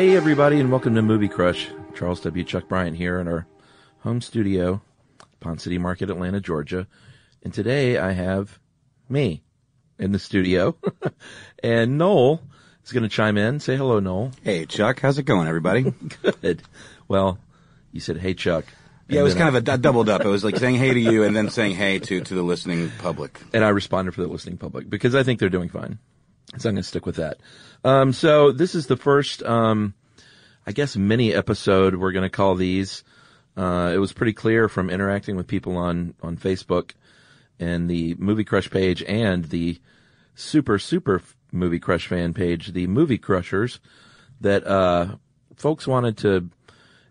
Hey, everybody, and welcome to Movie Crush. Charles W. Chuck Bryant here in our home studio, Ponce City Market, Atlanta, Georgia. And today I have me in the studio. and Noel is going to chime in. Say hello, Noel. Hey, Chuck. How's it going, everybody? Good. Well, you said, hey, Chuck. Yeah, it was kind of a, a doubled up. It was like saying hey to you and then saying hey to, to the listening public. and I responded for the listening public because I think they're doing fine. So I'm going to stick with that. Um, so this is the first, um, I guess, mini episode we're going to call these. Uh, it was pretty clear from interacting with people on, on Facebook and the Movie Crush page and the super, super Movie Crush fan page, the Movie Crushers, that, uh, folks wanted to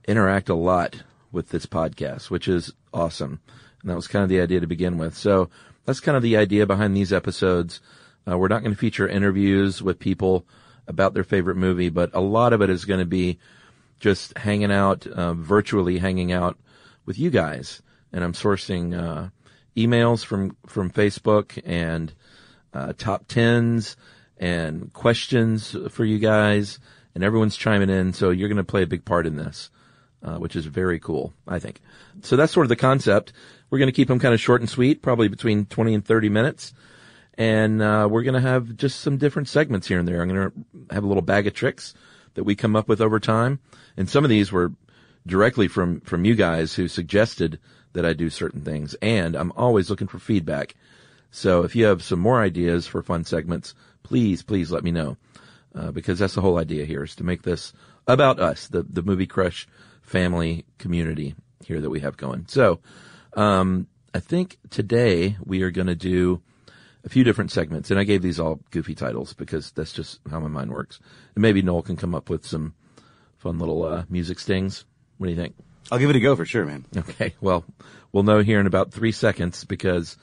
interact a lot with this podcast, which is awesome. And that was kind of the idea to begin with. So that's kind of the idea behind these episodes. Uh, we're not going to feature interviews with people about their favorite movie, but a lot of it is going to be just hanging out, uh, virtually hanging out with you guys. And I'm sourcing uh, emails from from Facebook and uh, top tens and questions for you guys, and everyone's chiming in. So you're going to play a big part in this, uh, which is very cool, I think. So that's sort of the concept. We're going to keep them kind of short and sweet, probably between 20 and 30 minutes and uh, we're going to have just some different segments here and there. I'm going to have a little bag of tricks that we come up with over time, and some of these were directly from from you guys who suggested that I do certain things, and I'm always looking for feedback. So if you have some more ideas for fun segments, please please let me know uh, because that's the whole idea here is to make this about us, the the movie crush family community here that we have going. So um, I think today we are going to do a few different segments, and I gave these all goofy titles because that's just how my mind works. And maybe Noel can come up with some fun little uh, music stings. What do you think? I'll give it a go for sure, man. Okay, well, we'll know here in about three seconds because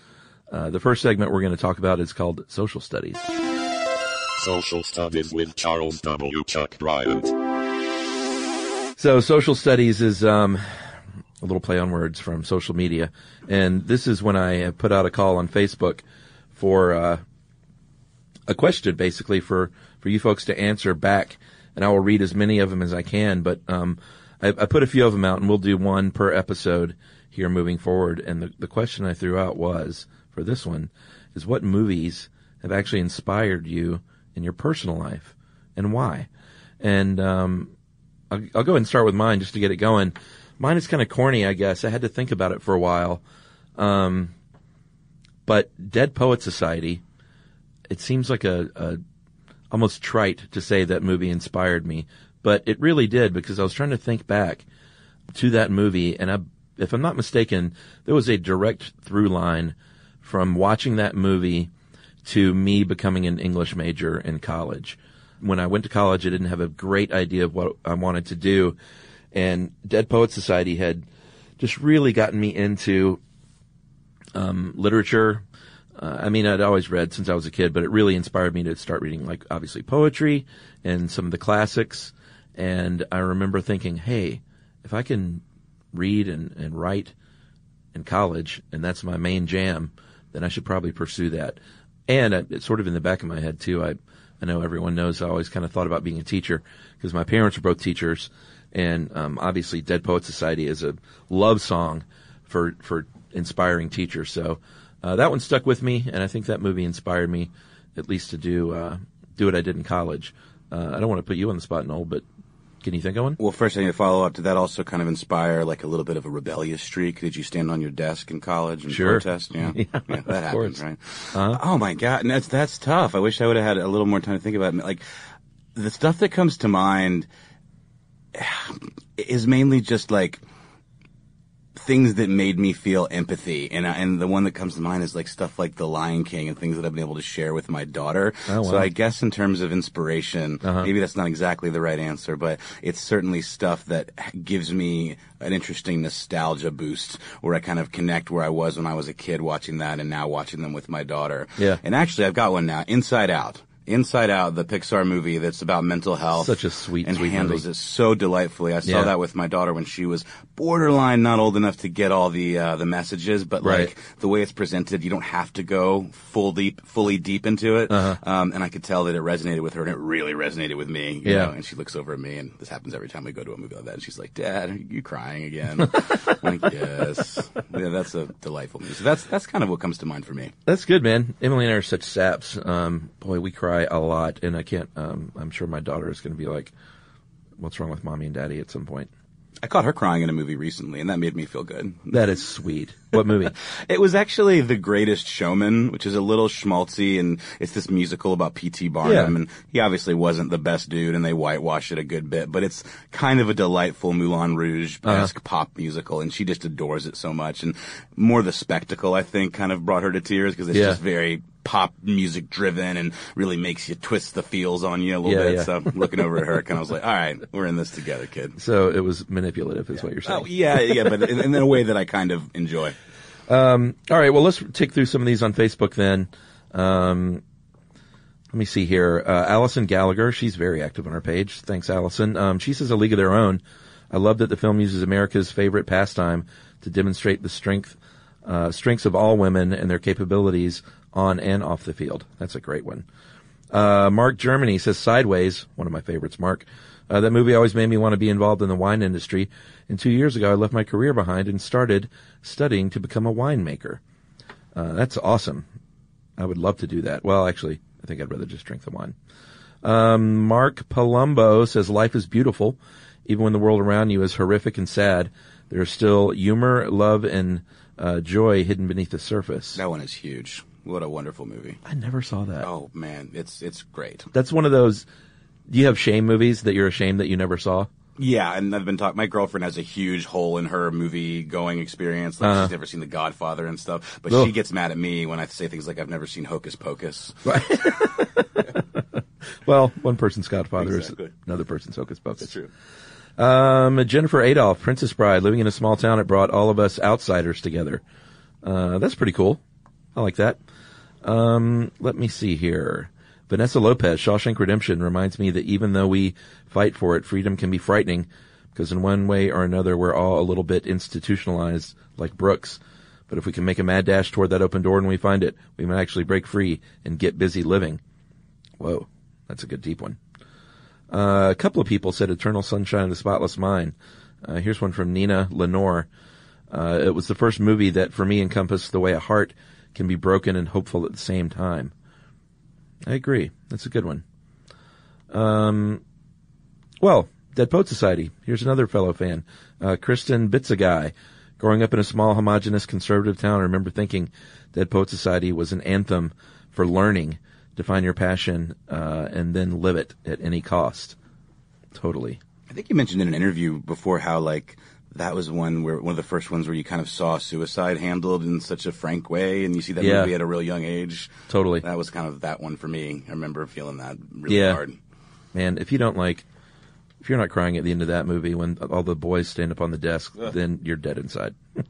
uh, the first segment we're going to talk about is called Social Studies. Social Studies with Charles W. Chuck Bryant. So, social studies is um, a little play on words from social media, and this is when I put out a call on Facebook for uh, a question, basically for for you folks to answer back, and I will read as many of them as I can. But um, I, I put a few of them out, and we'll do one per episode here moving forward. And the, the question I threw out was for this one is what movies have actually inspired you in your personal life and why? And um, I'll, I'll go ahead and start with mine just to get it going. Mine is kind of corny, I guess. I had to think about it for a while. Um, but Dead Poet Society, it seems like a, a almost trite to say that movie inspired me, but it really did because I was trying to think back to that movie, and I, if I'm not mistaken, there was a direct through line from watching that movie to me becoming an English major in college. When I went to college, I didn't have a great idea of what I wanted to do, and Dead Poet Society had just really gotten me into um, literature. Uh, I mean, I'd always read since I was a kid, but it really inspired me to start reading, like obviously poetry and some of the classics. And I remember thinking, hey, if I can read and, and write in college, and that's my main jam, then I should probably pursue that. And I, it's sort of in the back of my head too. I, I know everyone knows I always kind of thought about being a teacher because my parents were both teachers, and um, obviously, Dead Poet Society is a love song for for inspiring teacher. So uh, that one stuck with me, and I think that movie inspired me at least to do uh, do what I did in college. Uh, I don't want to put you on the spot, Noel, but can you think of one? Well, first I need to follow up. Did that also kind of inspire like a little bit of a rebellious streak? Did you stand on your desk in college and Sure. protest? Yeah, Yeah, yeah, that happens, course. right? Uh-huh. Oh my god, and that's that's tough. I wish I would have had a little more time to think about it. Like the stuff that comes to mind is mainly just like things that made me feel empathy, and and the one that comes to mind is like stuff like The Lion King and things that I've been able to share with my daughter. Oh, So. I guess in terms of inspiration, Uh-huh. maybe that's not exactly the right answer, but it's certainly stuff that gives me an interesting nostalgia boost where I kind of connect where I was when I was a kid watching that and now watching them with my daughter. Yeah. And actually, I've got one now, Inside Out. Inside Out, the Pixar movie that's about mental health. Such a sweet, and sweet handles movie. it so delightfully. I saw Yeah. that with my daughter when she was borderline not old enough to get all the uh, the messages, but Right. like the way it's presented, you don't have to go full deep, fully deep into it. Uh-huh. Um, and I could tell that it resonated with her, and it really resonated with me. you Yeah. know, and she looks over at me, and this happens every time we go to a movie like that. And she's like, "Dad, are you crying again?" Like, yes. Yeah, that's a delightful movie. So that's that's kind of what comes to mind for me. That's good, man. Emily and I are such saps. Um, boy, we cry a lot, and I can't. Um, I'm sure my daughter is going to be like, "What's wrong with mommy and daddy?" At some point. I caught her crying in a movie recently, and that made me feel good. That is sweet. What movie? It was actually The Greatest Showman, which is a little schmaltzy, and it's this musical about P.T. Barnum, Yeah. and he obviously wasn't the best dude, and they whitewash it a good bit, but it's kind of a delightful Moulin Rouge-esque pop musical, and she just adores it so much, and more the spectacle, I think, kind of brought her to tears, because it's Yeah. just very pop music driven and really makes you twist the feels on you a little Yeah, bit. yeah. So looking over at her, kind of was like, all right, we're in this together, kid. So it was manipulative, is what you're saying. Oh, yeah, yeah, but in, in a way that I kind of enjoy. All right. Well, let's tick through some of these on Facebook then. Um, let me see here. Uh, Allison Gallagher, she's very active on our page. Thanks, Allison. Um, she says a league of their own. I love that the film uses America's favorite pastime to demonstrate the strength, uh, strengths of all women and their capabilities on and off the field. That's a great one. Uh, Mark Germany says Sideways, one of my favorites, Mark. Uh, that movie always made me want to be involved in the wine industry. And two years ago, I left my career behind and started studying to become a winemaker. Uh, that's awesome. I would love to do that. Well, actually, I think I'd rather just drink the wine. Um, Mark Palumbo says life is beautiful. Even when the world around you is horrific and sad, there's still humor, love, and uh, joy hidden beneath the surface. That one is huge. What a wonderful movie. I never saw that. Oh man, it's it's great. That's one of those. Do you have shame movies that you're ashamed that you never saw? Yeah, and I've been talking. My girlfriend has a huge hole in her movie going experience. Like Uh-huh. she's never seen The Godfather and stuff. But Ugh. she gets mad at me when I say things like I've never seen Hocus Pocus. Well, one person's Godfather Exactly. is another person's Hocus Pocus. It's true. Um, Jennifer Adolph, Princess Bride, living in a small town. It brought all of us outsiders together. Uh, that's pretty cool. I like that. Um, let me see here. Vanessa Lopez, Shawshank Redemption reminds me that even though we fight for it, freedom can be frightening because in one way or another, we're all a little bit institutionalized like Brooks. But if we can make a mad dash toward that open door and we find it, we might actually break free and get busy living. Whoa. That's a good deep one. Uh, a couple of people said Eternal Sunshine of the Spotless Mind. Uh, here's one from Nina Lenore. Uh, it was the first movie that for me encompassed the way a heart can be broken and hopeful at the same time. I agree. That's a good one. Um, well, Dead Poet Society. Here's another fellow fan, uh, Kristen Bitsagai. Growing up in a small, homogenous, conservative town, I remember thinking Dead Poet Society was an anthem for learning, define your passion, uh, and then live it at any cost. Totally. I think you mentioned in an interview before how like that was one where one of the first ones where you kind of saw suicide handled in such a frank way, and you see that Yeah. movie at a real young age. Totally. That was kind of that one for me. I remember feeling that really yeah. hard. Man, if you don't like, if you're not crying at the end of that movie when all the boys stand up on the desk, then you're dead inside.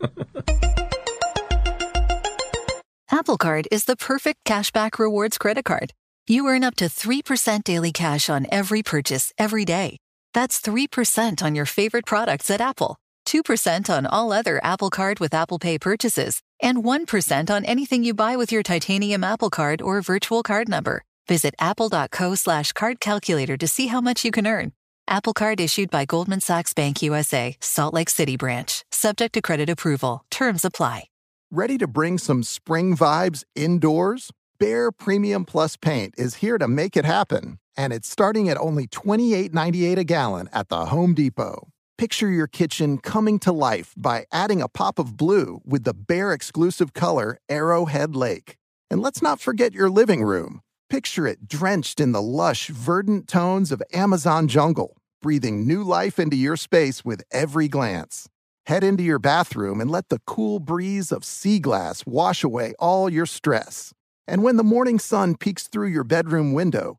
Apple Card is the perfect cashback rewards credit card. You earn up to 3% daily cash on every purchase every day. That's 3% on your favorite products at Apple, 2% on all other Apple Card with Apple Pay purchases, and 1% on anything you buy with your titanium Apple Card or virtual card number. Visit apple.co slash card calculator to see how much you can earn. Apple Card issued by Goldman Sachs Bank USA, Salt Lake City branch, subject to credit approval. Terms apply. Ready to bring some spring vibes indoors? Bare Premium Plus paint is here to make it happen, and it's starting at only $28.98 a gallon at the Home Depot. Picture your kitchen coming to life by adding a pop of blue with the bare exclusive color Arrowhead Lake. And let's not forget your living room. Picture it drenched in the lush, verdant tones of Amazon jungle, breathing new life into your space with every glance. Head into your bathroom and let the cool breeze of sea glass wash away all your stress. And when the morning sun peeks through your bedroom window,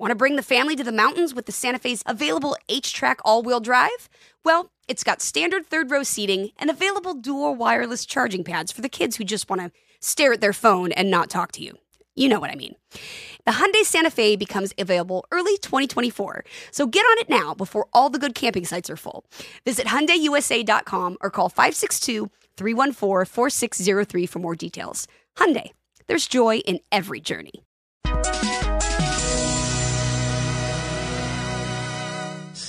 Want to bring the family to the mountains with the Santa Fe's available HTRAC all wheel drive? Well, it's got standard third row seating and available dual wireless charging pads for the kids who just want to stare at their phone and not talk to you. You know what I mean. The Hyundai Santa Fe becomes available early 2024, so get on it now before all the good camping sites are full. Visit HyundaiUSA.com or call 562-314-4603 for more details. Hyundai, there's joy in every journey.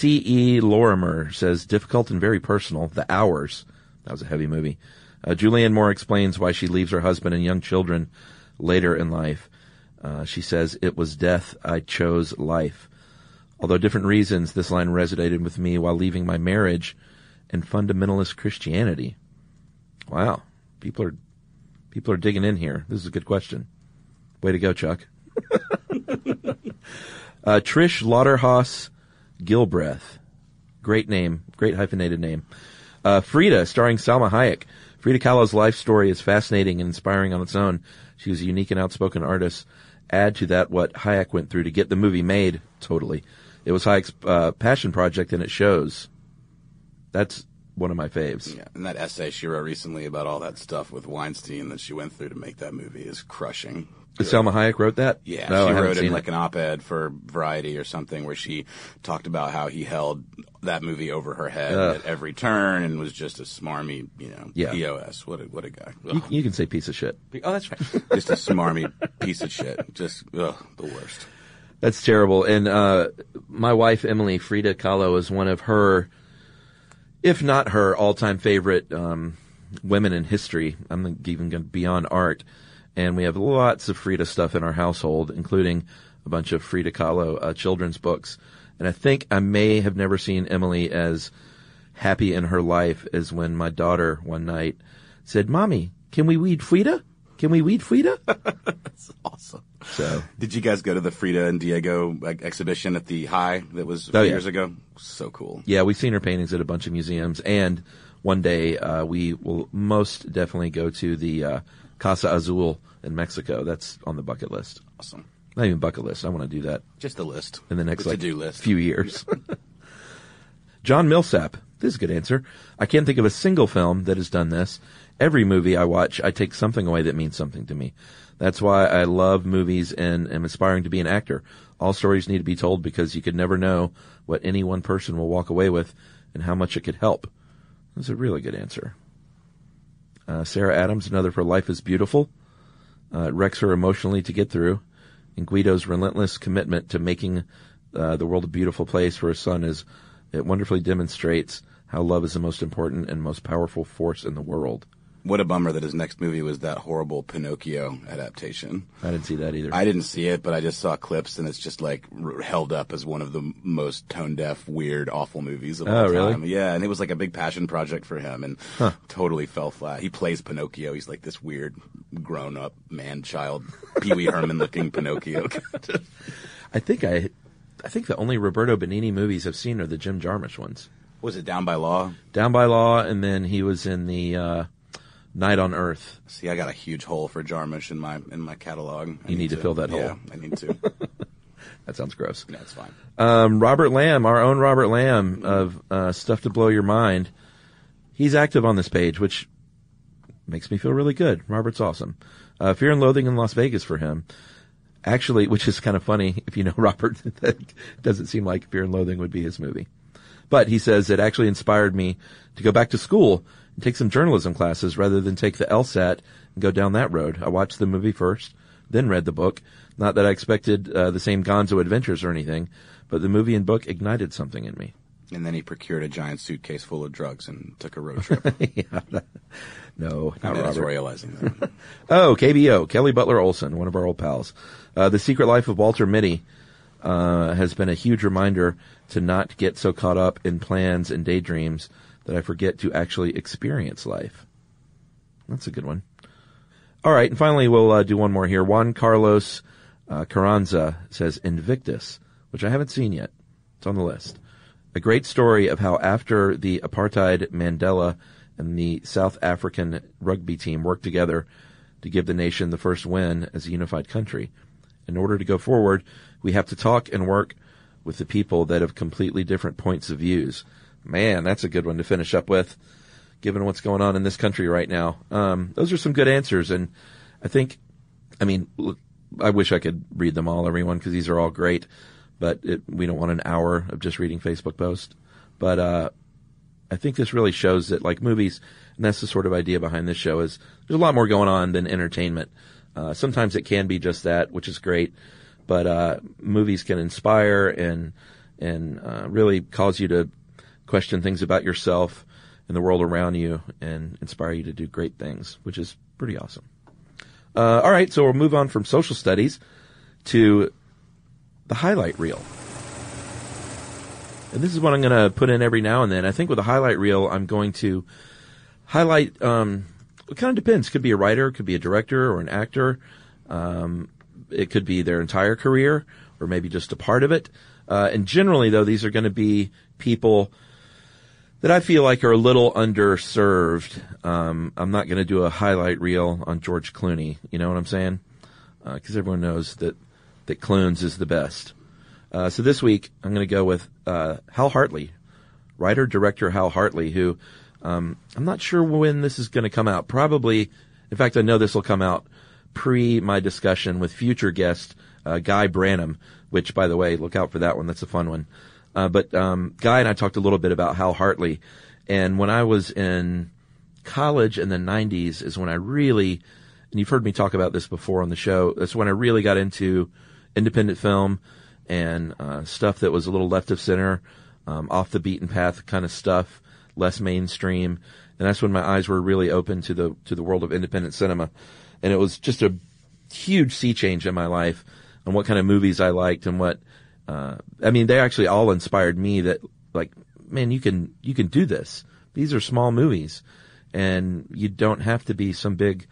C.E. Lorimer says, difficult and very personal. The Hours. That was a heavy movie. Uh, Julianne Moore explains why she leaves her husband and young children later in life. Uh, she says, it was death. I chose life. Although different reasons, this line resonated with me while leaving my marriage and fundamentalist Christianity. Wow. People are, people are digging in here. This is a good question. Way to go, Chuck. uh, Trish Lauderhaus Gilbreth. Great name. Great hyphenated name. Uh, Frida, starring Salma Hayek. Frida Kahlo's life story is fascinating and inspiring on its own. She was a unique and outspoken artist. Add to that what Hayek went through to get the movie made. Totally. It was Hayek's uh, passion project and it shows. That's one of my faves. Yeah, and that essay she wrote recently about all that stuff with Weinstein that she went through to make that movie is crushing. Salma Hayek wrote that? Yeah, No, she wrote in like it. an op-ed for Variety or something where she talked about how he held that movie over her head Ugh. at every turn and was just a smarmy, you know, Yeah. POS. What a what a guy. You, you can say piece of shit. Oh, that's right. just a smarmy piece of shit. Just ugh, the worst. That's terrible. And uh, my wife Emily Frida Kahlo is one of her, if not her all-time favorite um, women in history. I'm even going beyond art, and we have lots of Frida stuff in our household, including a bunch of Frida Kahlo uh, children's books. And I think I may have never seen Emily as happy in her life as when my daughter one night said, "Mommy, can we weed Frida? Can we weed Frida?" That's awesome. So Did you guys go to the Frida and Diego like, exhibition at the High that was a few Oh, yeah. years ago? So cool. Yeah, we've seen her paintings at a bunch of museums, and one day uh, we will most definitely go to the uh, Casa Azul in Mexico. That's on the bucket list. Awesome. Not even bucket list. I want to do that Just a list. in the next like to-do list. few years. John Millsap. This is a good answer. I can't think of a single film that has done this. Every movie I watch, I take something away that means something to me. That's why I love movies and am aspiring to be an actor. All stories need to be told because you could never know what any one person will walk away with and how much it could help. That's a really good answer. Uh, Sarah Adams, another for Life is Beautiful. Uh, it wrecks her emotionally to get through. And Guido's relentless commitment to making uh, the world a beautiful place for his son is it wonderfully demonstrates how love is the most important and most powerful force in the world. What a bummer that his next movie was that horrible Pinocchio adaptation. I didn't see that either. I didn't see it, but I just saw clips, and it's just like r- held up as one of the most tone deaf, weird, awful movies of Oh, all really? time. Yeah, and it was like a big passion project for him, and Huh. totally fell flat. He plays Pinocchio. He's like this weird, grown up man child, Pee Wee Herman looking Pinocchio. I think I, I think the only Roberto Benigni movies I've seen are the Jim Jarmusch ones. was it Down by Law? Down by Law, and then he was in the uh, Night on Earth. See, I got a huge hole for Jarmusch in my in my catalog. I You need to fill that yeah, hole. I need to. That sounds gross. No, that's fine. Um, Robert Lamb, our own Robert Lamb of uh, Stuff to Blow Your Mind, he's active on this page, which makes me feel really good. Robert's awesome. Uh, Fear and Loathing in Las Vegas for him. Actually, which is kind of funny if you know Robert, that doesn't seem like Fear and Loathing would be his movie. But he says it actually inspired me to go back to school take some journalism classes rather than take the LSAT and go down that road. I watched the movie first, then read the book. Not that I expected uh, the same Gonzo adventures or anything, but the movie and book ignited something in me. And then he procured a giant suitcase full of drugs and took a road trip. No, I'm not Robert. editorializing that. Oh, KBO, Kelly Butler Olson, one of our old pals. Uh, the Secret Life of Walter Mitty uh, has been a huge reminder to not get so caught up in plans and daydreams that I forget to actually experience life. That's a good one. All right, and finally we'll uh, do one more here. Juan Carlos uh, Carranza says Invictus, which I haven't seen yet. It's on the list. A great story of how after the apartheid Mandela and the South African rugby team worked together to give the nation the first win as a unified country. In order to go forward, we have to talk and work with the people that have completely different points of views. Man, that's a good one to finish up with, given what's going on in this country right now. Um, those are some good answers, and I think, I mean, look, I wish I could read them all, everyone, because these are all great, but it, we don't want an hour of just reading Facebook posts. But uh, I think this really shows that, like movies, and that's the sort of idea behind this show is there's a lot more going on than entertainment. Uh, sometimes it can be just that, which is great, but uh, movies can inspire and and uh, really cause you to question things about yourself and the world around you, and inspire you to do great things, which is pretty awesome. Uh, all right, so we'll move on from social studies to the highlight reel. And this is what I'm going to put in every now and then. I think with a highlight reel, I'm going to highlight. Um, it kind of depends. Could be a writer, could be a director or an actor. Um, it could be their entire career, or maybe just a part of it. Uh, and generally, though, these are going to be people that I feel like are a little underserved. Um, I'm not going to do a highlight reel on George Clooney. You know what I'm saying? Because everyone knows that that Clooney's is the best. Uh, so this week I'm going to go with uh, Hal Hartley, writer director Hal Hartley, who um, I'm not sure when this is going to come out. Probably, in fact, I know this will come out pre my discussion with future guest uh, Guy Branum. Which, by the way, look out for that one. That's a fun one. Uh, but um, Guy and I talked a little bit about Hal Hartley, and when I was in college in the '90s is when I really, and you've heard me talk about this before on the show. That's when I really got into independent film and uh, stuff that was a little left of center, um, off the beaten path kind of stuff, less mainstream. And that's when my eyes were really open to the to the world of independent cinema, and it was just a huge sea change in my life on what kind of movies I liked and what. Uh, I mean, they actually all inspired me that like, man, you can you can do this. These are small movies, and you don't have to be some big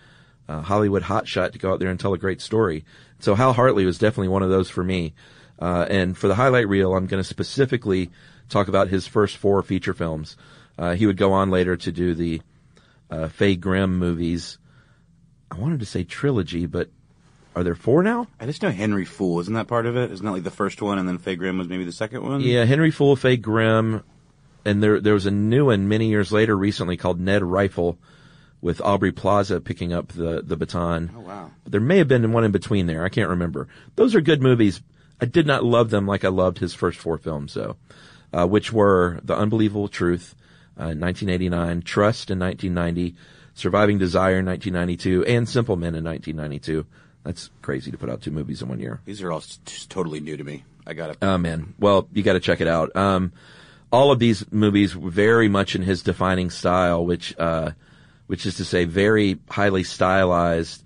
uh, Hollywood hotshot to go out there and tell a great story. So Hal Hartley was definitely one of those for me. Uh, and for the highlight reel, I'm going to specifically talk about his first four feature films. Uh, he would go on later to do the uh, Fay Grim movies. I wanted to say trilogy, but are there four now? I just know Henry Fool. Isn't that part of it? Isn't that like the first one, and then Fay Grim was maybe the second one? Yeah, Henry Fool, Fay Grim, and there there was a new one many years later, recently called Ned Rifle, with Aubrey Plaza picking up the the baton. Oh wow! But there may have been one in between there. I can't remember. Those are good movies. I did not love them like I loved his first four films, though, uh, which were The Unbelievable Truth, uh, 1989, Trust in 1990, Surviving Desire in 1992, and Simple Men in 1992. That's crazy to put out two movies in one year. These are all just totally new to me. I got it. Oh man. Well, you got to check it out. Um, all of these movies were very much in his defining style, which, uh, which is to say very highly stylized,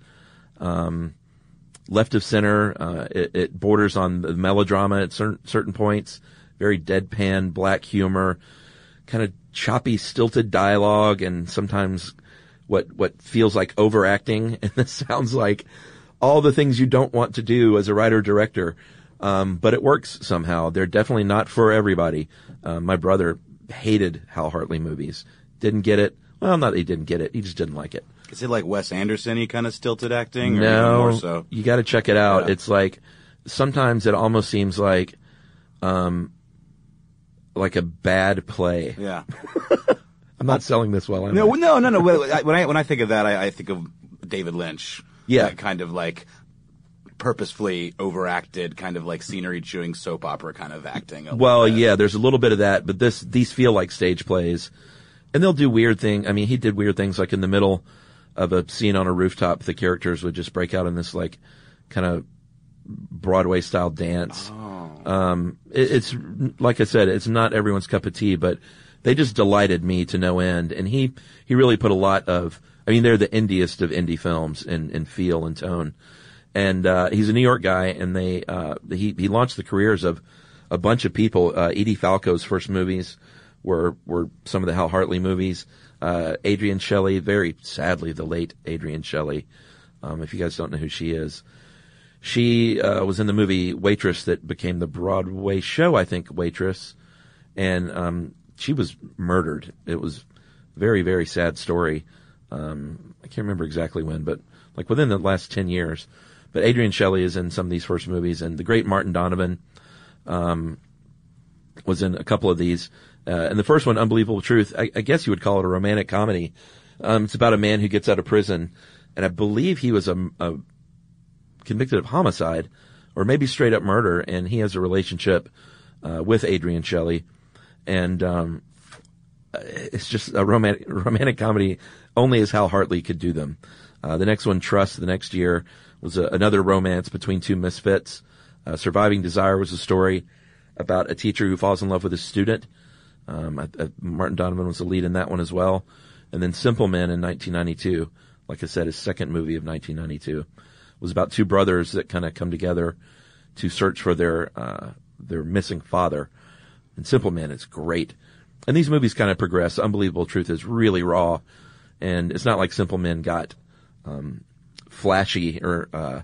um, left of center. Uh, it, it, borders on the melodrama at certain, certain points. Very deadpan, black humor, kind of choppy, stilted dialogue, and sometimes what what feels like overacting. And this sounds like all the things you don't want to do as a writer director. Um, but it works somehow. They're definitely not for everybody. Uh, my brother hated Hal Hartley movies. Didn't get it. Well, not that he didn't get it. He just didn't like it. Is it like Wes Anderson-y kind of stilted acting? Or no, more so? you got to check it out. Yeah. It's like sometimes it almost seems like, um, like a bad play. Yeah. I'm not selling this well. No, I? no, no, no. When I- when I when I think of that, I, I think of David Lynch. Yeah. That kind of like purposefully overacted, kind of like scenery chewing soap opera kind of acting. Well, bit. yeah, there's a little bit of that, but this these feel like stage plays, and they'll do weird thing. I mean, he did weird things like in the middle of a scene on a rooftop, the characters would just break out in this like kind of Broadway style dance. Um, it, it's like I said, it's not everyone's cup of tea, but they just delighted me to no end, and he he really put a lot of. I mean, they're the indiest of indie films in, in feel and tone. And, uh, he's a New York guy and they, uh, he, he launched the careers of a bunch of people. Uh, Edie Falco's first movies were, were some of the Hal Hartley movies. Uh, Adrienne Shelly, very sadly, the late Adrienne Shelly. Um, if you guys don't know who she is, she, uh, was in the movie Waitress that became the Broadway show, I think, Waitress. And, um, she was murdered. It was very, very sad story. Um, I can't remember exactly when, but like within the last 10 years. But Adrienne Shelly is in some of these first movies and the great Martin Donovan, um, was in a couple of these. Uh, and the first one, Unbelievable Truth, I, I guess you would call it a romantic comedy. Um, it's about a man who gets out of prison and I believe he was a, a convicted of homicide or maybe straight up murder and he has a relationship, uh, with Adrienne Shelly and, um, it's just a romantic romantic comedy only as Hal Hartley could do them. Uh, the next one, Trust, the next year was a, another romance between two misfits. Uh, Surviving Desire was a story about a teacher who falls in love with a student. Um, I, I, Martin Donovan was the lead in that one as well. And then Simple Men in 1992, like I said, his second movie of 1992, was about two brothers that kind of come together to search for their uh, their missing father. And Simple Men is great. And these movies kind of progress. Unbelievable Truth is really raw, and it's not like Simple Men got um, flashy or uh,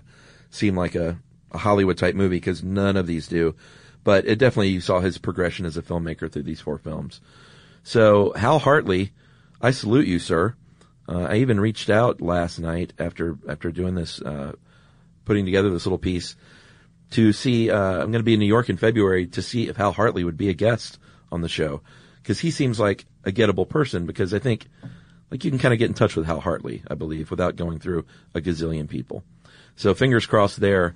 seem like a, a Hollywood type movie because none of these do. But it definitely you saw his progression as a filmmaker through these four films. So Hal Hartley, I salute you, sir. Uh, I even reached out last night after after doing this, uh, putting together this little piece to see. Uh, I'm going to be in New York in February to see if Hal Hartley would be a guest on the show because he seems like a gettable person. Because I think like you can kind of get in touch with Hal Hartley, I believe, without going through a gazillion people. So fingers crossed there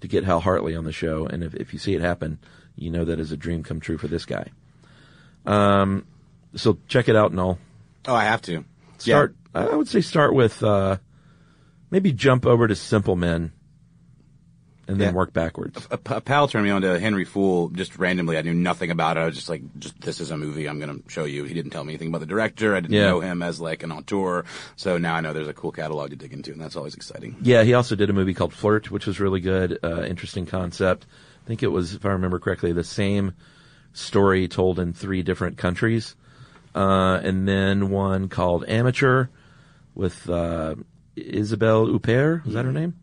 to get Hal Hartley on the show. And if, if you see it happen, you know that is a dream come true for this guy. Um, so check it out, Noel. Oh, I have to. Start. I would say start with uh, maybe jump over to Simple Men, and then Yeah. work backwards. A, a pal turned me on to Henry Fool just randomly. I knew nothing about it. I was just like, just this is a movie I'm going to show you. He didn't tell me anything about the director. I didn't Yeah. know him as like an auteur. So now I know there's a cool catalog to dig into, and that's always exciting. Yeah, he also did a movie called Flirt, which was really good. Uh, interesting concept. I think it was, if I remember correctly, the same story told in three different countries. Uh, and then one called Amateur with uh, Isabelle Huppert. Is that her name?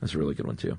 That's a really good one too.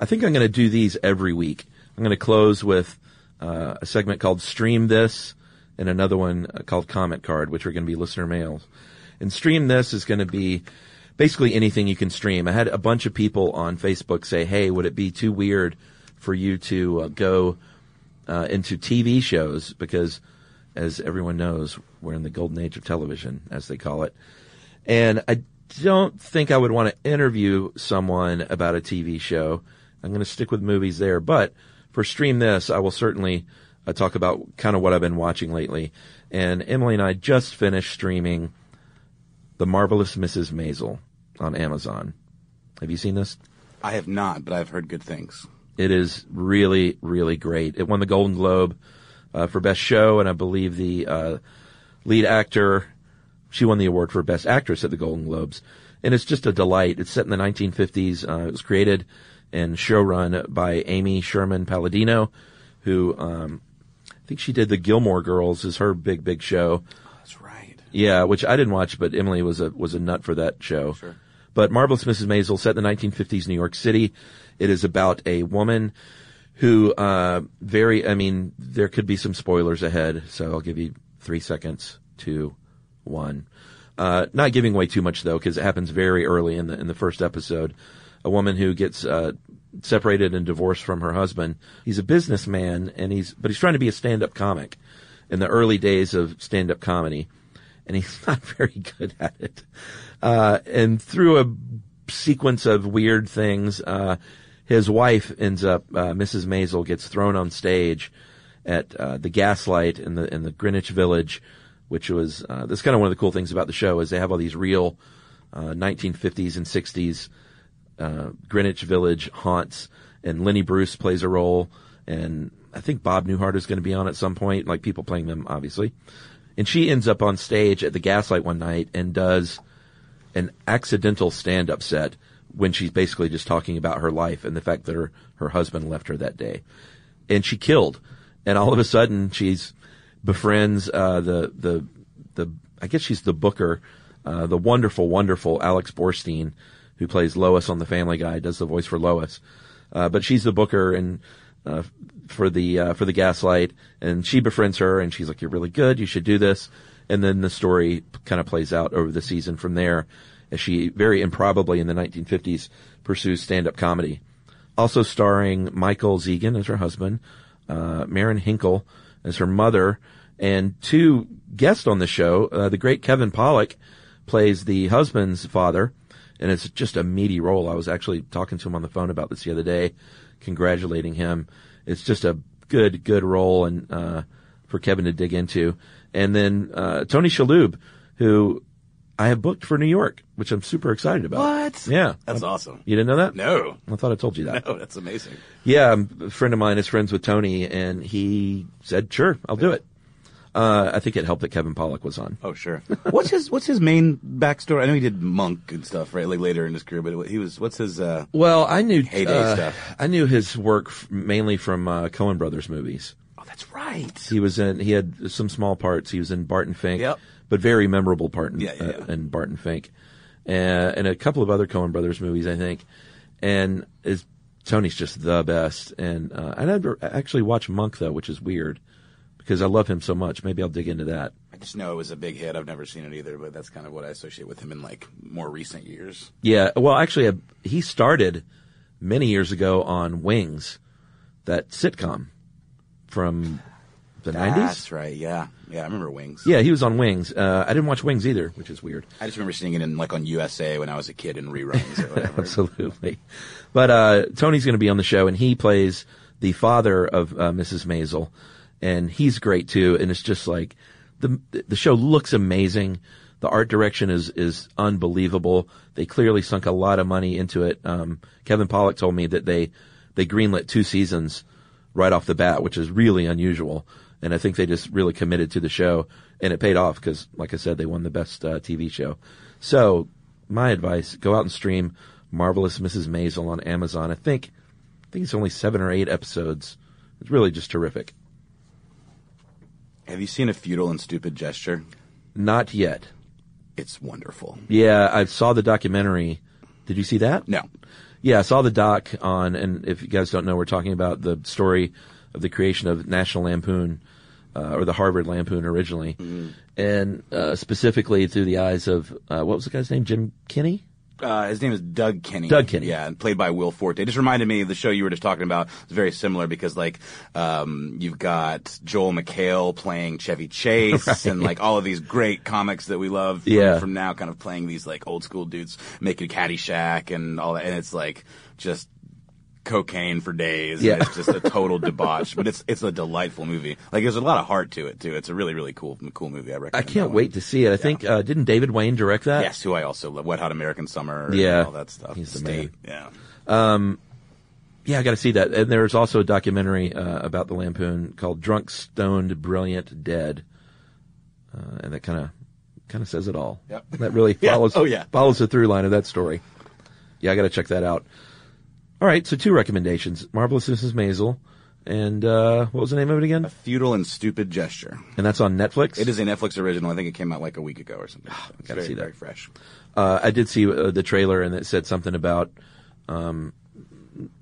I think I'm going to do these every week. I'm going to close with uh, a segment called Stream This and another one uh, called Comment Card, which are going to be listener mails. And Stream This is going to be basically anything you can stream. I had a bunch of people on Facebook say, hey, would it be too weird for you to uh, go uh, into TV shows? Because as everyone knows, we're in the golden age of television, as they call it. And I don't think I would want to interview someone about a TV show. I'm going to stick with movies there, but for stream this, I will certainly uh, talk about kind of what I've been watching lately. And Emily and I just finished streaming The Marvelous Mrs. Maisel on Amazon. Have you seen this? I have not, but I've heard good things. It is really, really great. It won the Golden Globe uh, for Best Show, and I believe the uh, lead actor she won the award for Best Actress at the Golden Globes. And it's just a delight. It's set in the 1950s. Uh, it was created and showrun by Amy Sherman Palladino, who, um, I think she did the Gilmore Girls is her big, big show. Oh, that's right. Yeah, which I didn't watch, but Emily was a, was a nut for that show. Sure. But Marvelous Mrs. Maisel, set in the 1950s New York City. It is about a woman who, uh, very, I mean, there could be some spoilers ahead, so I'll give you three seconds to one. Uh, not giving away too much though, because it happens very early in the in the first episode. A woman who gets uh, separated and divorced from her husband. He's a businessman, and he's but he's trying to be a stand-up comic in the early days of stand-up comedy, and he's not very good at it. Uh, and through a sequence of weird things, uh, his wife ends up uh, Mrs. Maisel gets thrown on stage at uh, the Gaslight in the in the Greenwich Village which was uh, that's kind of one of the cool things about the show is they have all these real uh, 1950s and 60s uh, Greenwich Village haunts, and Lenny Bruce plays a role, and I think Bob Newhart is going to be on at some point, like people playing them, obviously. And she ends up on stage at the Gaslight one night and does an accidental stand-up set when she's basically just talking about her life and the fact that her, her husband left her that day. And she killed. And all of a sudden she's befriends uh, the the the I guess she's the booker, uh, the wonderful, wonderful Alex Borstein, who plays Lois on The Family Guy, does the voice for Lois. Uh, but she's the booker and uh, for the uh, for the Gaslight, and she befriends her, and she's like, "You're really good. You should do this." And then the story kind of plays out over the season from there. as she very improbably in the 1950s pursues stand-up comedy. Also starring Michael Zegan as her husband, uh, Marin Hinkle as her mother, and two guests on the show. Uh, the great Kevin Pollak plays the husband's father, and it's just a meaty role. I was actually talking to him on the phone about this the other day, congratulating him. It's just a good, good role and uh, for Kevin to dig into. And then uh, Tony Shalhoub, who I have booked for New York, which I'm super excited about. What? Yeah, That's awesome. You didn't know that? No. I thought I told you that. No, that's amazing. Yeah, a friend of mine is friends with Tony, and he said, "Sure, I'll do it." Uh, I think it helped that Kevin Pollak was on. Oh, sure. what's his What's his main backstory? I know he did Monk and stuff, right? Like later in his career, but he was. What's his? uh Well, I knew Heyday uh, stuff. I knew his work f- mainly from uh, Coen Brothers movies. Oh, that's right. He was in. He had some small parts. He was in Barton Fink, Yep. but very memorable part in, Yeah, yeah, uh, in Barton Fink, uh, and a couple of other Coen Brothers movies, I think. And is Tony's just the best. And uh, I never actually watched Monk though, which is weird because I love him so much. Maybe I'll dig into that. I just know it was a big hit. I've never seen it either, but that's kind of what I associate with him in like more recent years. Yeah. Well, actually, uh, he started many years ago on Wings, that sitcom from the nineties. That's right. Yeah, yeah. I remember Wings. Yeah, he was on Wings. Uh, I didn't watch Wings either, which is weird. I just remember seeing it in like on USA when I was a kid in reruns or whatever. Absolutely. But uh, Tony's going to be on the show, and he plays the father of uh, Mrs. Maisel, and he's great too. And it's just like the the show looks amazing. The art direction is is unbelievable. They clearly sunk a lot of money into it. Um, Kevin Pollak told me that they they greenlit two seasons right off the bat, which is really unusual. And I think they just really committed to the show, and it paid off because, like I said, they won the best uh, TV show. So, my advice: go out and stream Marvelous Mrs. Maisel on Amazon. I think, I think it's only seven or eight episodes. It's really just terrific. Have you seen a futile and stupid gesture? Not yet. It's wonderful. Yeah, I saw the documentary. Did you see that? No. Yeah, I saw the doc on, and if you guys don't know, we're talking about the story of the creation of National Lampoon, uh, or the Harvard Lampoon originally, and uh, specifically through the eyes of uh, what was the guy's name? Jim Kinney. Uh, his name is Doug Kenny. Doug Kinney. Yeah, and played by Will Forte. It just reminded me of the show you were just talking about. It's very similar because like um, you've got Joel McHale playing Chevy Chase and like all of these great comics that we love from, Yeah. from now kind of playing these like old school dudes making Caddyshack and all that. And it's like just cocaine for days. Yeah. And it's just a total debauch, but it's it's a delightful movie. Like there's a lot of heart to it too. It's a really really cool cool movie. I recommend. I can't wait to see it. I think uh, didn't David Wain direct that? Yes, who I also love. Wet Hot American Summer. Yeah. and all that stuff. He's the State. Yeah. Um, yeah, I got to see that. And there's also a documentary uh, about the Lampoon called "Drunk, Stoned, Brilliant, Dead," uh, and that kind of kind of says it all. Yep. That really Yeah. follows. Oh, yeah. follows the through line of that story. Yeah, I got to check that out. All right, so two recommendations: Marvelous Mrs. Maisel, and uh, what was the name of it again? A futile and stupid gesture. And that's on Netflix. It is a Netflix original. I think it came out like a week ago or something. It's gotta very, see that. very fresh. Uh, I did see uh, the trailer, and it said something about. Um,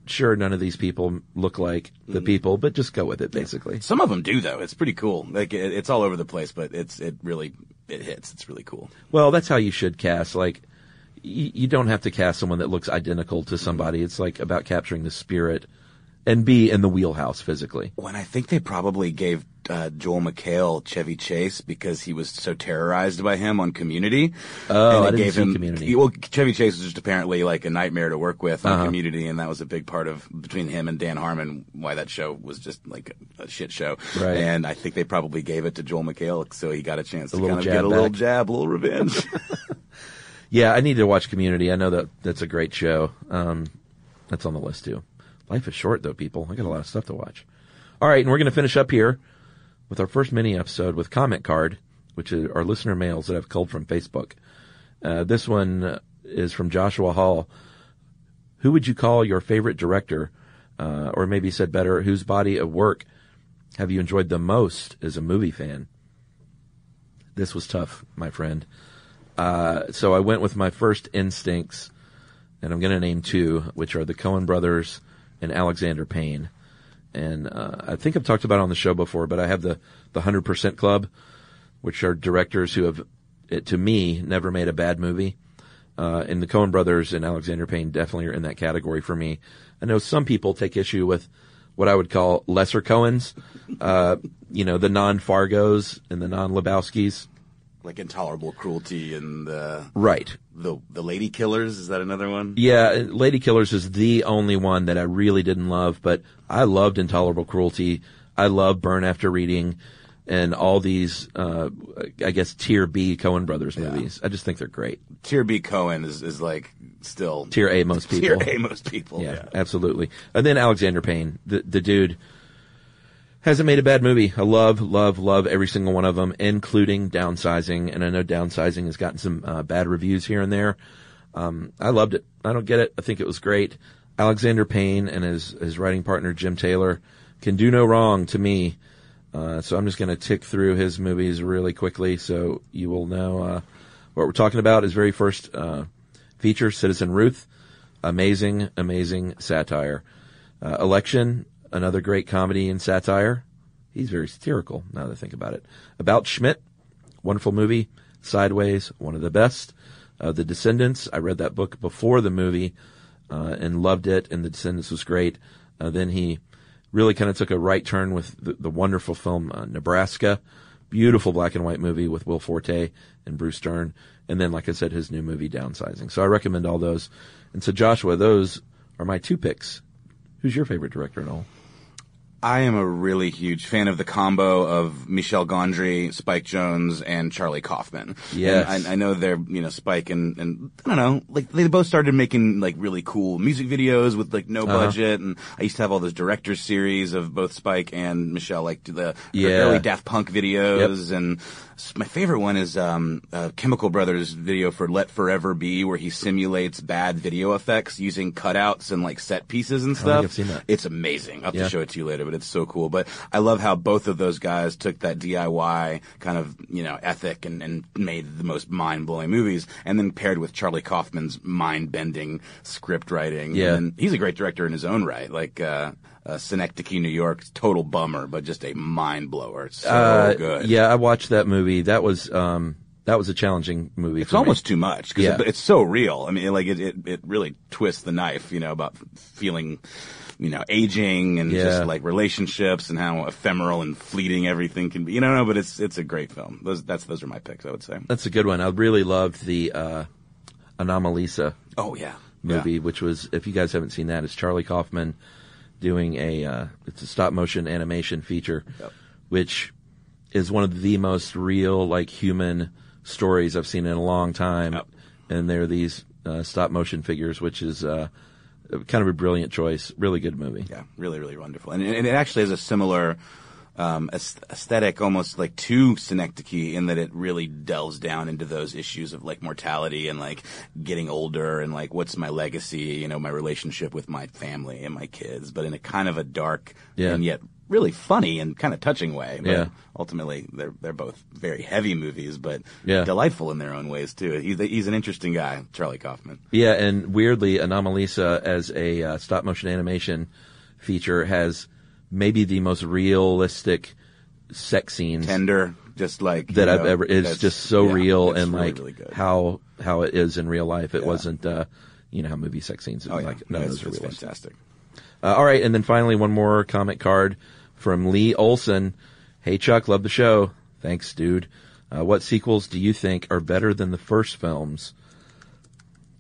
sure, none of these people look like the people, but just go with it, basically. Some of them do though. It's pretty cool. Like it, it's all over the place, but it's it really it hits. It's really cool. Well, that's how you should cast. Like, y- you don't have to cast someone that looks identical to somebody. It's like about capturing the spirit and be in the wheelhouse physically. When I think they probably gave uh, Joel McHale Chevy Chase because he was so terrorized by him on Community. Oh, and I gave him, Community. Well, Chevy Chase was just apparently like a nightmare to work with on Uh-huh. Community, and that was a big part of between him and Dan Harmon why that show was just like a, shit show. Right. And I think they probably gave it to Joel McHale so he got a chance A to kind of get a little jab, a little revenge. Yeah, I need to watch Community. I know that that's a great show. Um, that's on the list too. Life is short though, people. I got a lot of stuff to watch. All right, and we're going to finish up here with our first mini episode with comment card, which our listener mails that I've culled from Facebook. Uh, this one is from Joshua Hall. Who would you call your favorite director, uh, or maybe said better, whose body of work have you enjoyed the most as a movie fan? This was tough, my friend. Uh, so I went with my first instincts, and I'm going to name two, which are the Coen brothers and Alexander Payne. And uh, I think I've talked about on the show before, but I have the the Hundred Percent Club, which are directors who have, to me, never made a bad movie. Uh, and the Coen brothers and Alexander Payne definitely are in that category for me. I know some people take issue with what I would call lesser Coens, uh, you know, the non-Fargos and the non-Lebowskis. Like intolerable cruelty and the Right. the the lady killers. Is that another one? Yeah, Lady Killers is the only one that I really didn't love, but I loved Intolerable Cruelty. I love Burn After Reading and all these, uh, I guess tier B Coen Brothers movies. I just think they're great. Tier B Coen is is like still Tier A most people. Tier A most people. Yeah, Yeah. absolutely. And then Alexander Payne, the the dude hasn't made a bad movie. I love, love, love every single one of them, including Downsizing. And I know Downsizing has gotten some uh, bad reviews here and there. Um, I loved it. I don't get it. I think it was great. Alexander Payne and his his writing partner Jim Taylor can do no wrong to me. Uh, so I'm just going to tick through his movies really quickly, so you will know uh, what we're talking about. His very first uh, feature, Citizen Ruth, amazing, amazing satire. Uh, Election, another great comedy and satire. He's very satirical now that I think about it. About Schmidt, wonderful movie. Sideways, one of the best. Uh, the Descendants, I read that book before the movie uh, and loved it, and The Descendants was great. Uh, then he really kind of took a right turn with the, the wonderful film uh, Nebraska, beautiful black and white movie with Will Forte and Bruce Dern, and then, like I said, his new movie Downsizing. So I recommend all those. And so Joshua, those are my two picks. Who's your favorite director and all? I am a really huge fan of the combo of Michel Gondry, Spike Jonze, and Charlie Kaufman. Yes. And I, I know they're, you know, Spike and, and, I don't know, like, they both started making, like, really cool music videos with, like, no Uh-huh. budget, and I used to have all those director's series of both Spike and Michel, like, the Yeah. early Daft Punk videos, and s- my favorite one is, um, uh, Chemical Brothers video for Let Forever Be, where he simulates bad video effects using cutouts and, like, set pieces and I don't think stuff. I've seen that. It's amazing. I'll have Yeah. to show it to you later, but it's so cool. But I love how both of those guys took that DIY kind of, you know, ethic and, and made the most mind blowing movies and then paired with Charlie Kaufman's mind bending script writing. Yeah. And he's a great director in his own right. Like, uh, uh, Synecdoche, New York, total bummer, but just a mind blower. So Uh, good. Yeah, I watched that movie. That was um, that was a challenging movie. It's for me. almost too much because Yeah. it, it's so real. I mean, like it, it, it really twists the knife, you know, about feeling, you know, aging and Yeah. just like relationships and how ephemeral and fleeting everything can be. You know, no, but it's it's a great film. Those that's those are my picks. I would say. That's a good one. I really loved the uh, Anomalisa Oh yeah, movie, which was if you guys haven't seen that, it's Charlie Kaufman doing a uh, it's a stop motion animation feature, which is one of the most real like human stories I've seen in a long time. And they're these uh, stop motion figures, which is uh, kind of a brilliant choice. Really good movie. Yeah, really, really wonderful. And, and it actually has a similar um, aesthetic, almost like too Synecdoche, in that it really delves down into those issues of like mortality and like getting older and like what's my legacy, you know, my relationship with my family and my kids, but in a kind of a dark Yeah. and yet really funny and kind of touching way. But Yeah. ultimately, they're they're both very heavy movies, but Yeah. delightful in their own ways too. He's he's an interesting guy, Charlie Kaufman. Yeah, and weirdly, Anomalisa as a uh, stop motion animation feature has maybe the most realistic sex scenes Tender, just like that I've know, ever. It's just so yeah, real and really, like really how how it is in real life. It Yeah. wasn't, uh, you know, how movie sex scenes. Oh yeah, like it's, those are fantastic. Uh, all right, and then finally one more comic card from Lee Olson. Hey Chuck, love the show. Thanks, dude. Uh, what sequels do you think are better than the first films?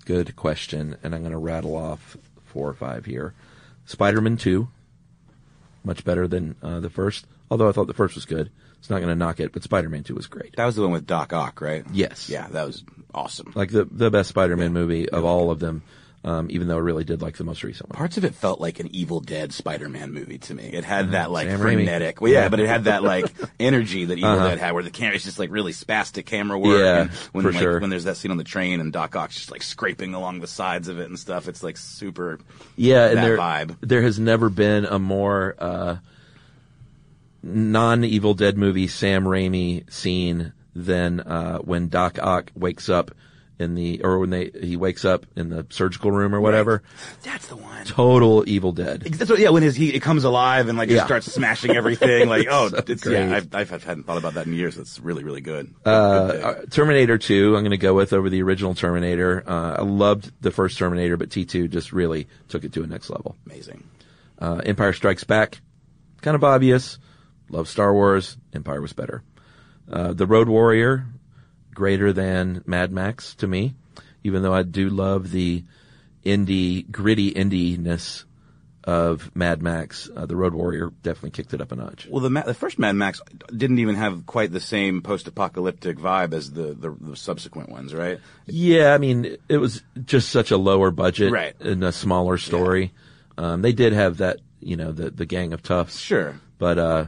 Good question, and I'm going to rattle off four or five here. Spider-Man Two, much better than uh, the first. Although I thought the first was good, it's not going to knock it. But Spider-Man Two was great. That was the one with Doc Ock, right? Yes. Yeah, that was awesome. Like the the best Spider-Man movie of all of them. Um, even though I really did like the most recent one. Parts of it felt like an Evil Dead Spider-Man movie to me. It had that like. Sam frenetic, well, yeah, but it had that like energy that Evil Uh-huh. Dead had, where the camera's just like really spastic camera work. Yeah, and when, for like, sure. When there's that scene on the train and Doc Ock's just like scraping along the sides of it and stuff, it's like super. Yeah, and there vibe. there has never been a more uh, non Evil Dead movie Sam Raimi scene than uh, when Doc Ock wakes up in the or when they he wakes up in the surgical room or whatever. That's the one. Total Evil Dead. That's what, yeah, when his, he it comes alive and like Yeah. just starts smashing everything. Like, oh, So it's, great. yeah, I've, I've hadn't thought about that in years. It's really, really good. Uh, uh, Terminator 2, I'm going to go with over the original Terminator. Uh, I loved the first Terminator, but T2 just really took it to a next level. Amazing. Uh, Empire Strikes Back, kind of obvious. Love Star Wars. Empire was better. Uh, the Road Warrior, greater than Mad Max to me, even though I do love the indie, gritty indie-ness of Mad Max. Uh, the Road Warrior definitely kicked it up a notch. Well, the Ma- the first Mad Max didn't even have quite the same post-apocalyptic vibe as the, the, the subsequent ones, right? Yeah, I mean, it was just such a lower budget Right. and a smaller story. Um, they did have that, you know, the the gang of toughs. Sure. But uh,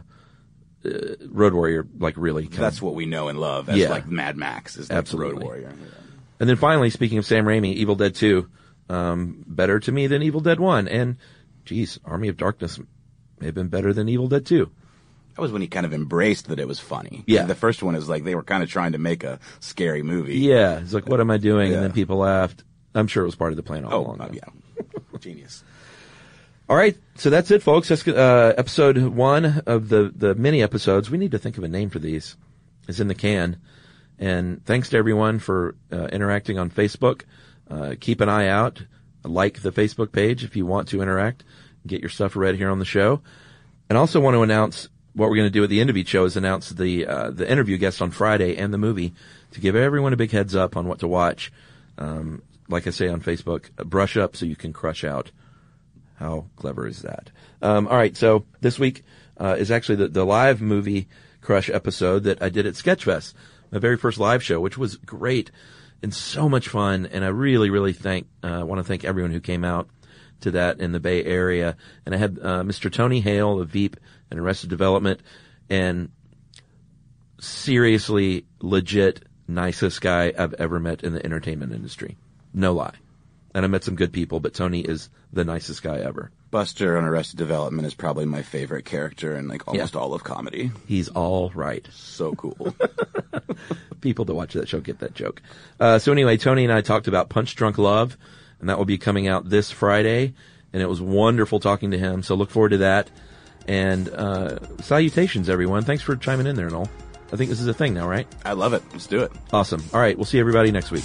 uh, Road Warrior, like, really. Kind That's of, what we know and love as Yeah. like Mad Max is like Absolutely. Road Warrior. And then finally, speaking of Sam Raimi, Evil Dead Two, um, better to me than Evil Dead One, and geez, Army of Darkness may have been better than Evil Dead Two. That was when he kind of embraced that it was funny. Yeah. The first one is like they were kind of trying to make a scary movie. Yeah, it's like, what am I doing? Yeah. And then people laughed. I'm sure it was part of the plan all Oh, along. uh, yeah. Genius. All right, so that's it, folks. That's uh, episode one of the the mini episodes. We need to think of a name for these. It's in the can. And thanks to everyone for uh, interacting on Facebook. Uh, keep an eye out. Like the Facebook page if you want to interact. Get your stuff read here on the show. And also want to announce what we're going to do at the end of each show is announce the uh, the interview guest on Friday and the movie to give everyone a big heads up on what to watch. Um, like I say on Facebook, brush up so you can crush out. How clever is that? Um, all right, so this week uh, is actually the, the live movie crush episode that I did at Sketchfest, my very first live show, which was great and so much fun. And I really, really thank uh, want to thank everyone who came out to that in the Bay Area. And I had uh, Mr. Tony Hale of Veep and Arrested Development, and seriously, legit, nicest guy I've ever met in the entertainment industry. No lie. And I met some good people, but Tony is the nicest guy ever. Buster on Arrested Development is probably my favorite character in like almost all of comedy. He's all right. So cool. People that watch that show get that joke. Uh, so anyway, Tony and I talked about Punch Drunk Love, and that will be coming out this Friday. And it was wonderful talking to him. So look forward to that. And uh, salutations, everyone. Thanks for chiming in there and all. I think this is a thing now, right? I love it. Let's do it. Awesome. All right. We'll see everybody next week.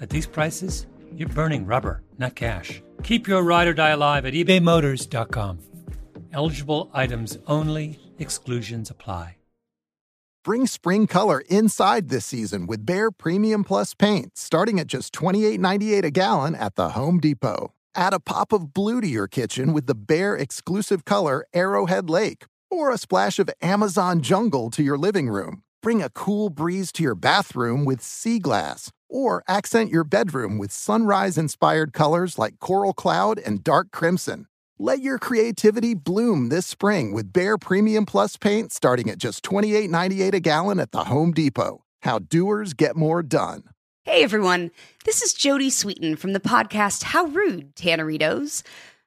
at these prices, you're burning rubber, not cash. Keep your ride or die alive at ebaymotors.com. Eligible items only, exclusions apply. Bring spring color inside this season with Bare Premium Plus paint, starting at just $28.98 a gallon at the Home Depot. Add a pop of blue to your kitchen with the Bare exclusive color Arrowhead Lake, or a splash of Amazon Jungle to your living room. Bring a cool breeze to your bathroom with Sea Glass, or accent your bedroom with sunrise inspired colors like Coral Cloud and Dark Crimson. Let your creativity bloom this spring with Bare Premium Plus paint starting at just $28.98 a gallon at the Home Depot. How doers get more done. Hey everyone, this is Jodie Sweetin from the podcast How Rude, Tanneritos.